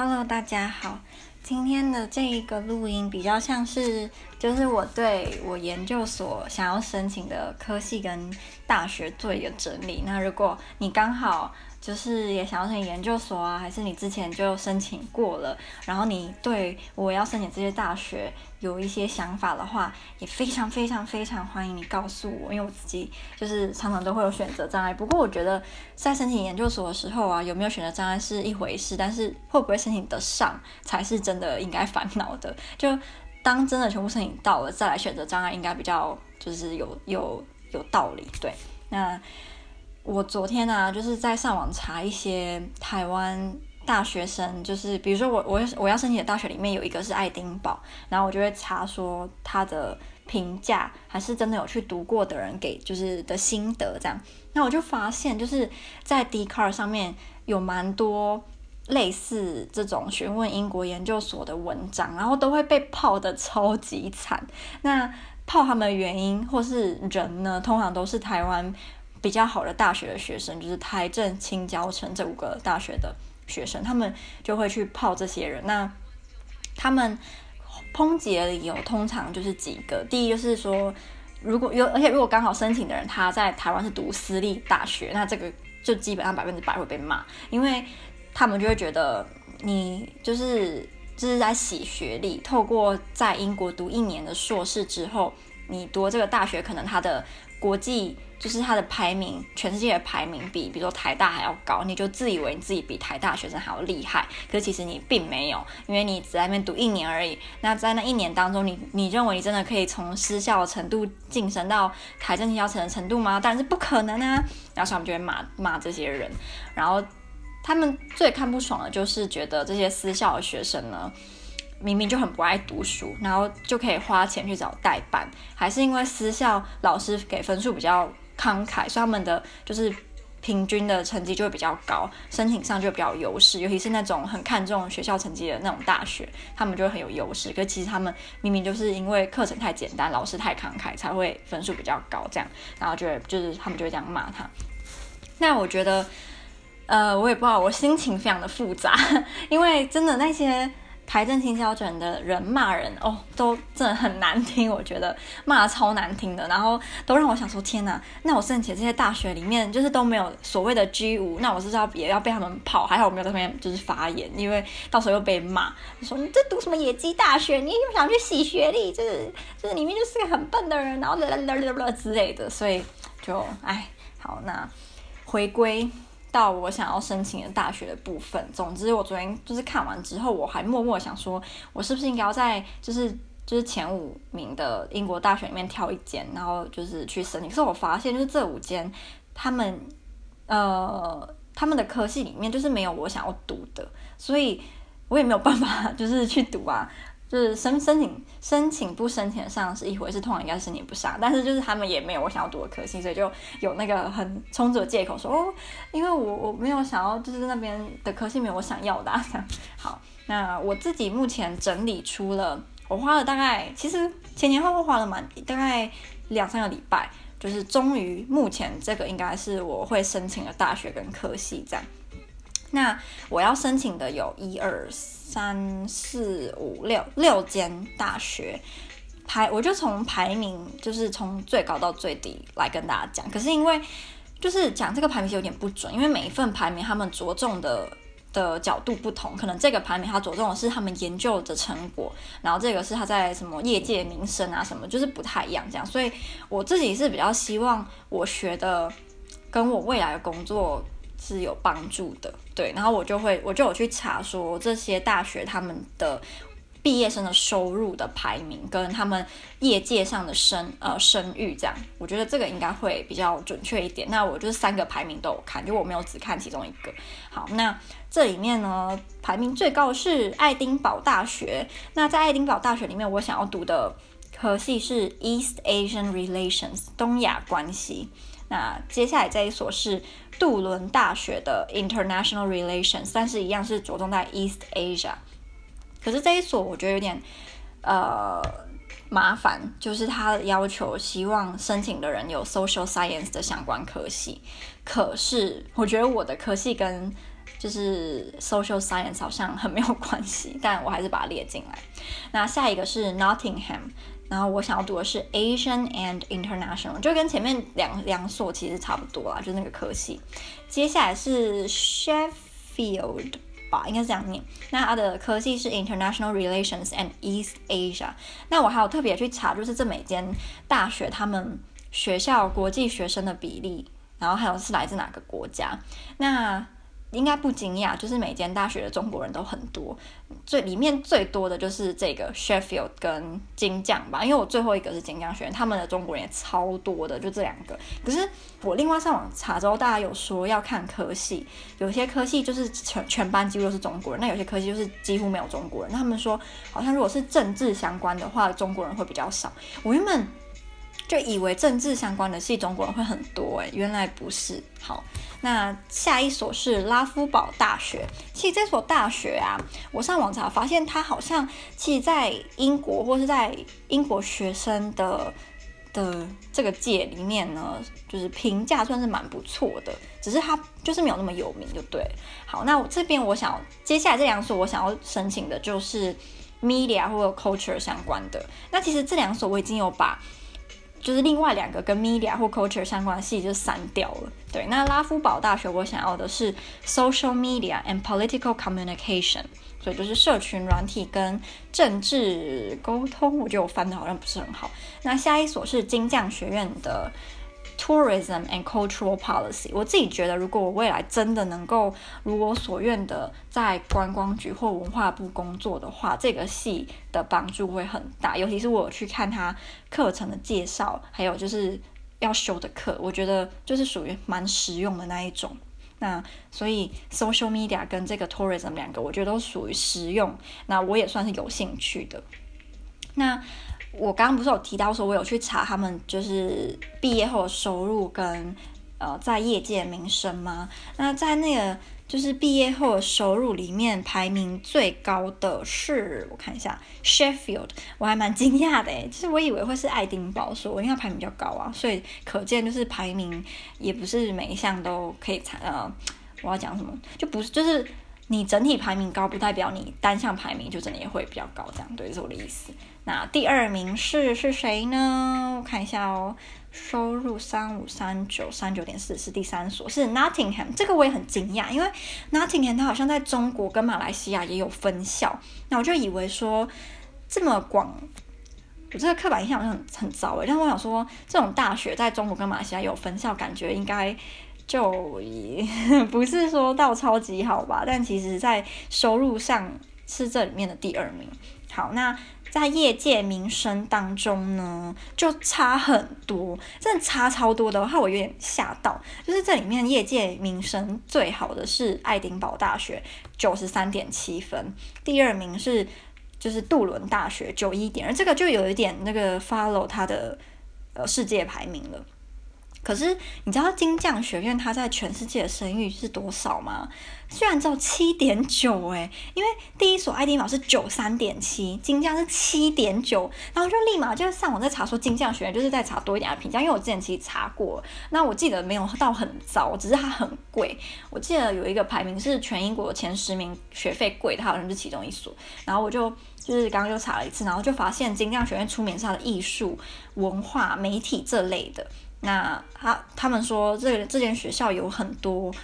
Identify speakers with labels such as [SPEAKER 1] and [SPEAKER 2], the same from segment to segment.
[SPEAKER 1] Hello，大家好。今天的这一个录音比较像是，就是我对我研究所想要申请的科系跟大学做一个整理。那如果你刚好就是也想要申请研究所啊，还是你之前就申请过了，然后你对我要申请这些大学有一些想法的话，也非常非常非常欢迎你告诉我，因为我自己就是常常都会有选择障碍。不过我觉得在申请研究所的时候啊，有没有选择障碍是一回事，但是会不会申请得上才是真的应该烦恼的。就当真的全部申请到了，再来选择障碍，应该比较就是有有有道理。对，那。我昨天啊，就是在上网查一些台湾大学生，就是比如说我我我要申请的大学里面有一个是爱丁堡，然后我就会查说他的评价，还是真的有去读过的人给就是的心得这样。那我就发现就是在 Dcard 上面有蛮多类似这种询问英国研究所的文章，然后都会被泡得超级惨。那泡他们的原因或是人呢，通常都是台湾。比较好的大学的学生，就是台政、清交、成这五个大学的学生，他们就会去泡这些人。那他们抨击的理由通常就是几个：第一就是说，如果有，而且如果刚好申请的人他在台湾是读私立大学，那这个就基本上百分之百会被骂，因为他们就会觉得你就是就是在洗学历，透过在英国读一年的硕士之后，你读这个大学可能他的国际。就是他的排名，全世界的排名比，比如说台大还要高，你就自以为你自己比台大学生还要厉害，可是其实你并没有，因为你只在那边读一年而已。那在那一年当中，你你认为你真的可以从私校的程度晋升到台政清交成的程度吗？当然是不可能啊！然后他们就会骂骂这些人，然后他们最看不爽的就是觉得这些私校的学生呢，明明就很不爱读书，然后就可以花钱去找代办，还是因为私校老师给分数比较。慷慨，所以他们的就是平均的成绩就会比较高，申请上就比较优势。尤其是那种很看重学校成绩的那种大学，他们就会很有优势。可是其实他们明明就是因为课程太简单，老师太慷慨，才会分数比较高。这样，然后就会就是他们就会这样骂他。那我觉得，呃，我也不知道，我心情非常的复杂，因为真的那些。台政清交成的人骂人哦，都真的很难听，我觉得骂得超难听的，然后都让我想说天哪，那我申请这些大学里面就是都没有所谓的 G 五，那我是要也要被他们砲？还好我没有在那边就是发言，因为到时候又被骂，说你这读什么野鸡大学，你又想去洗学历，就是就是里面就是个很笨的人，然后啦啦啦啦啦之类的，所以就哎，好，那回归。到我想要申请的大学的部分。总之，我昨天就是看完之后，我还默默想说，我是不是应该要在就是就是前五名的英国大学里面挑一间，然后就是去申请。可是我发现，就是这五间，他们呃他们的科系里面就是没有我想要读的，所以我也没有办法 就是去读啊。就是申申请申请不申请上是一回事，通常应该申请不上，但是就是他们也没有我想要读的科系，所以就有那个很充足的借口说哦，因为我我没有想要，就是那边的科系没有我想要的啊。好，那我自己目前整理出了，我花了大概其实前前后后花了蛮大概两三个礼拜，就是终于目前这个应该是我会申请的大学跟科系这样。那我要申请的有一二三四五六六间大学排，我就从排名，就是从最高到最低来跟大家讲。可是因为就是讲这个排名有点不准，因为每一份排名他们着重的的角度不同，可能这个排名它着重的是他们研究的成果，然后这个是他在什么业界名声啊什么，就是不太一样这样。所以我自己是比较希望我学的跟我未来的工作。是有帮助的，对，然后我就会，我就有去查说这些大学他们的毕业生的收入的排名跟他们业界上的声呃声誉这样，我觉得这个应该会比较准确一点。那我就是三个排名都有看，就我没有只看其中一个。好，那这里面呢，排名最高是爱丁堡大学。那在爱丁堡大学里面，我想要读的科系是 East Asian Relations 东亚关系。那接下来这一所是杜伦大学的 International Relations，但是一样是着重在 East Asia。可是这一所我觉得有点呃麻烦，就是他要求希望申请的人有 Social Science 的相关科系。可是我觉得我的科系跟就是 social science 好像很没有关系，但我还是把它列进来。那下一个是 Nottingham，然后我想要读的是 Asian and International，就跟前面两两所其实差不多啦，就那个科系。接下来是 Sheffield 吧，应该是这样念。那它的科系是 International Relations and East Asia。那我还有特别去查，就是这每间大学他们学校国际学生的比例，然后还有是来自哪个国家。那应该不惊讶，就是每间大学的中国人都很多，最里面最多的就是这个 Sheffield 跟金匠吧，因为我最后一个是金匠学院，他们的中国人也超多的，就这两个。可是我另外上网查之后，大家有说要看科系，有些科系就是全全班几乎都是中国人，那有些科系就是几乎没有中国人。他们说好像如果是政治相关的话，中国人会比较少。我原本就以为政治相关的系中国人会很多，诶，原来不是。好。那下一所是拉夫堡大学。其实这所大学啊，我上网查发现，它好像其实在英国或是在英国学生的的这个界里面呢，就是评价算是蛮不错的。只是它就是没有那么有名，就对。好，那我这边我想接下来这两所我想要申请的就是 media 或者 culture 相关的。那其实这两所我已经有把。就是另外两个跟 media 或 culture 相关的系就删掉了。对，那拉夫堡大学我想要的是 social media and political communication，所以就是社群软体跟政治沟通，我觉得我翻的好像不是很好。那下一所是金匠学院的。Tourism and Cultural Policy，我自己觉得，如果我未来真的能够如我所愿的在观光局或文化部工作的话，这个系的帮助会很大。尤其是我去看他课程的介绍，还有就是要修的课，我觉得就是属于蛮实用的那一种。那所以 Social Media 跟这个 Tourism 两个，我觉得都属于实用。那我也算是有兴趣的。那。我刚刚不是有提到说，我有去查他们就是毕业后的收入跟呃在业界的名声吗？那在那个就是毕业后的收入里面，排名最高的是我看一下 Sheffield，我还蛮惊讶的诶，其实我以为会是爱丁堡，说因为它排名比较高啊，所以可见就是排名也不是每一项都可以参呃，我要讲什么就不是就是你整体排名高，不代表你单项排名就真的也会比较高，这样对，是我的意思。那第二名是是谁呢？我看一下哦，收入三五三九三九点四是第三所，是 Nottingham。这个我也很惊讶，因为 Nottingham 它好像在中国跟马来西亚也有分校。那我就以为说这么广，我这个刻板印象好像很很糟诶。但我想说，这种大学在中国跟马来西亚有分校，感觉应该就也 不是说到超级好吧？但其实在收入上是这里面的第二名。好，那。在业界名声当中呢，就差很多，真的差超多的话，我有点吓到。就是这里面业界名声最好的是爱丁堡大学，九十三点七分，第二名是就是杜伦大学九一点，而这个就有一点那个 follow 它的呃世界排名了。可是你知道金匠学院它在全世界的声誉是多少吗？居然只有七点九诶，因为第一所爱丁堡是九三点七，金匠是七点九，然后就立马就上网在查说金匠学院就是在查多一点的评价，因为我之前其实查过，那我记得没有到很糟，只是它很贵。我记得有一个排名是全英国前十名学费贵，它好像是其中一所，然后我就就是刚刚就查了一次，然后就发现金匠学院出名是它的艺术、文化、媒体这类的。那他他们说这这间学校有很多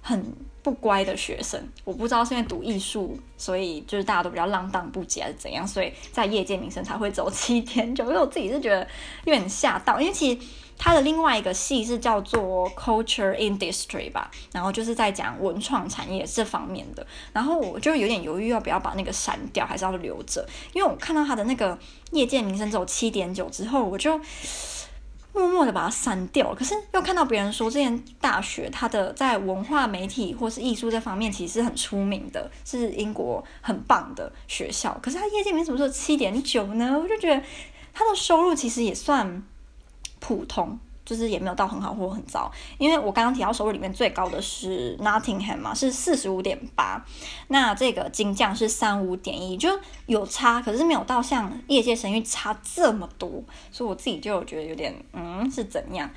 [SPEAKER 1] 很不乖的学生，我不知道是因为读艺术，所以就是大家都比较浪荡不羁还是怎样，所以在业界名声才会走七点九。因为我自己是觉得有点吓到，因为其实他的另外一个系是叫做 Culture Industry 吧，然后就是在讲文创产业这方面的，然后我就有点犹豫要不要把那个删掉，还是要留着，因为我看到他的那个业界名声只有七点九之后，我就。默默的把它删掉，可是又看到别人说这间大学它的在文化媒体或是艺术这方面其实是很出名的，是英国很棒的学校。可是它业界名什么说七点九呢？我就觉得它的收入其实也算普通。就是也没有到很好或很糟，因为我刚刚提到收入里面最高的是 Nottingham 嘛，是四十五点八，那这个金匠是三五点一，就有差，可是没有到像业界声誉差这么多，所以我自己就觉得有点嗯是怎样？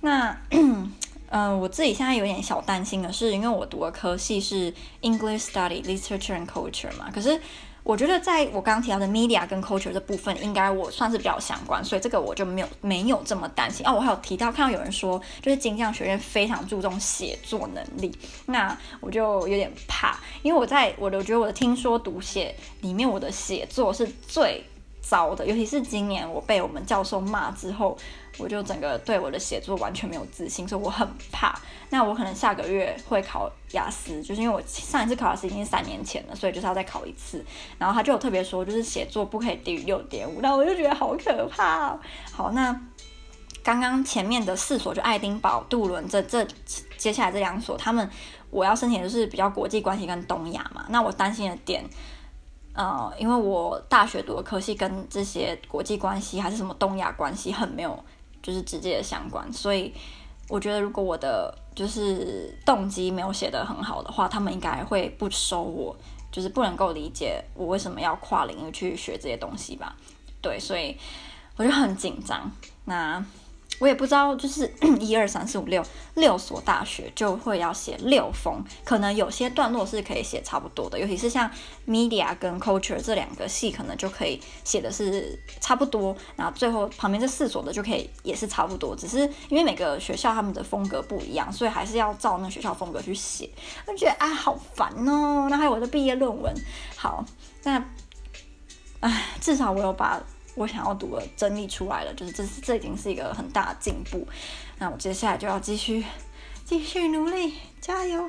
[SPEAKER 1] 那嗯、我自己现在有点小担心的是，因为我读的科系是 English Study Literature and Culture 嘛，可是。我觉得在我刚刚提到的 media 跟 culture 这部分，应该我算是比较相关，所以这个我就没有没有这么担心。哦，我还有提到看到有人说，就是金匠学院非常注重写作能力，那我就有点怕，因为我在我的我觉得我的听说读写里面，我的写作是最糟的，尤其是今年我被我们教授骂之后。我就整个对我的写作完全没有自信，所以我很怕。那我可能下个月会考雅思，就是因为我上一次考雅思已经三年前了，所以就是要再考一次。然后他就有特别说，就是写作不可以低于六点五。那我就觉得好可怕。好，那刚刚前面的四所就爱丁堡、杜伦这这接下来这两所，他们我要申请的是比较国际关系跟东亚嘛。那我担心的点，呃，因为我大学读的科系跟这些国际关系还是什么东亚关系很没有。就是直接的相关，所以我觉得如果我的就是动机没有写得很好的话，他们应该会不收我，就是不能够理解我为什么要跨领域去学这些东西吧。对，所以我就很紧张。那。我也不知道，就是 一二三四五六六所大学就会要写六封，可能有些段落是可以写差不多的，尤其是像 media 跟 culture 这两个系，可能就可以写的是差不多。然后最后旁边这四所的就可以也是差不多，只是因为每个学校他们的风格不一样，所以还是要照那学校风格去写。我觉得啊，好烦哦。那还有我的毕业论文，好，那唉，至少我有把。我想要读的整理出来了，就是这是这已经是一个很大的进步。那我接下来就要继续继续努力，加油！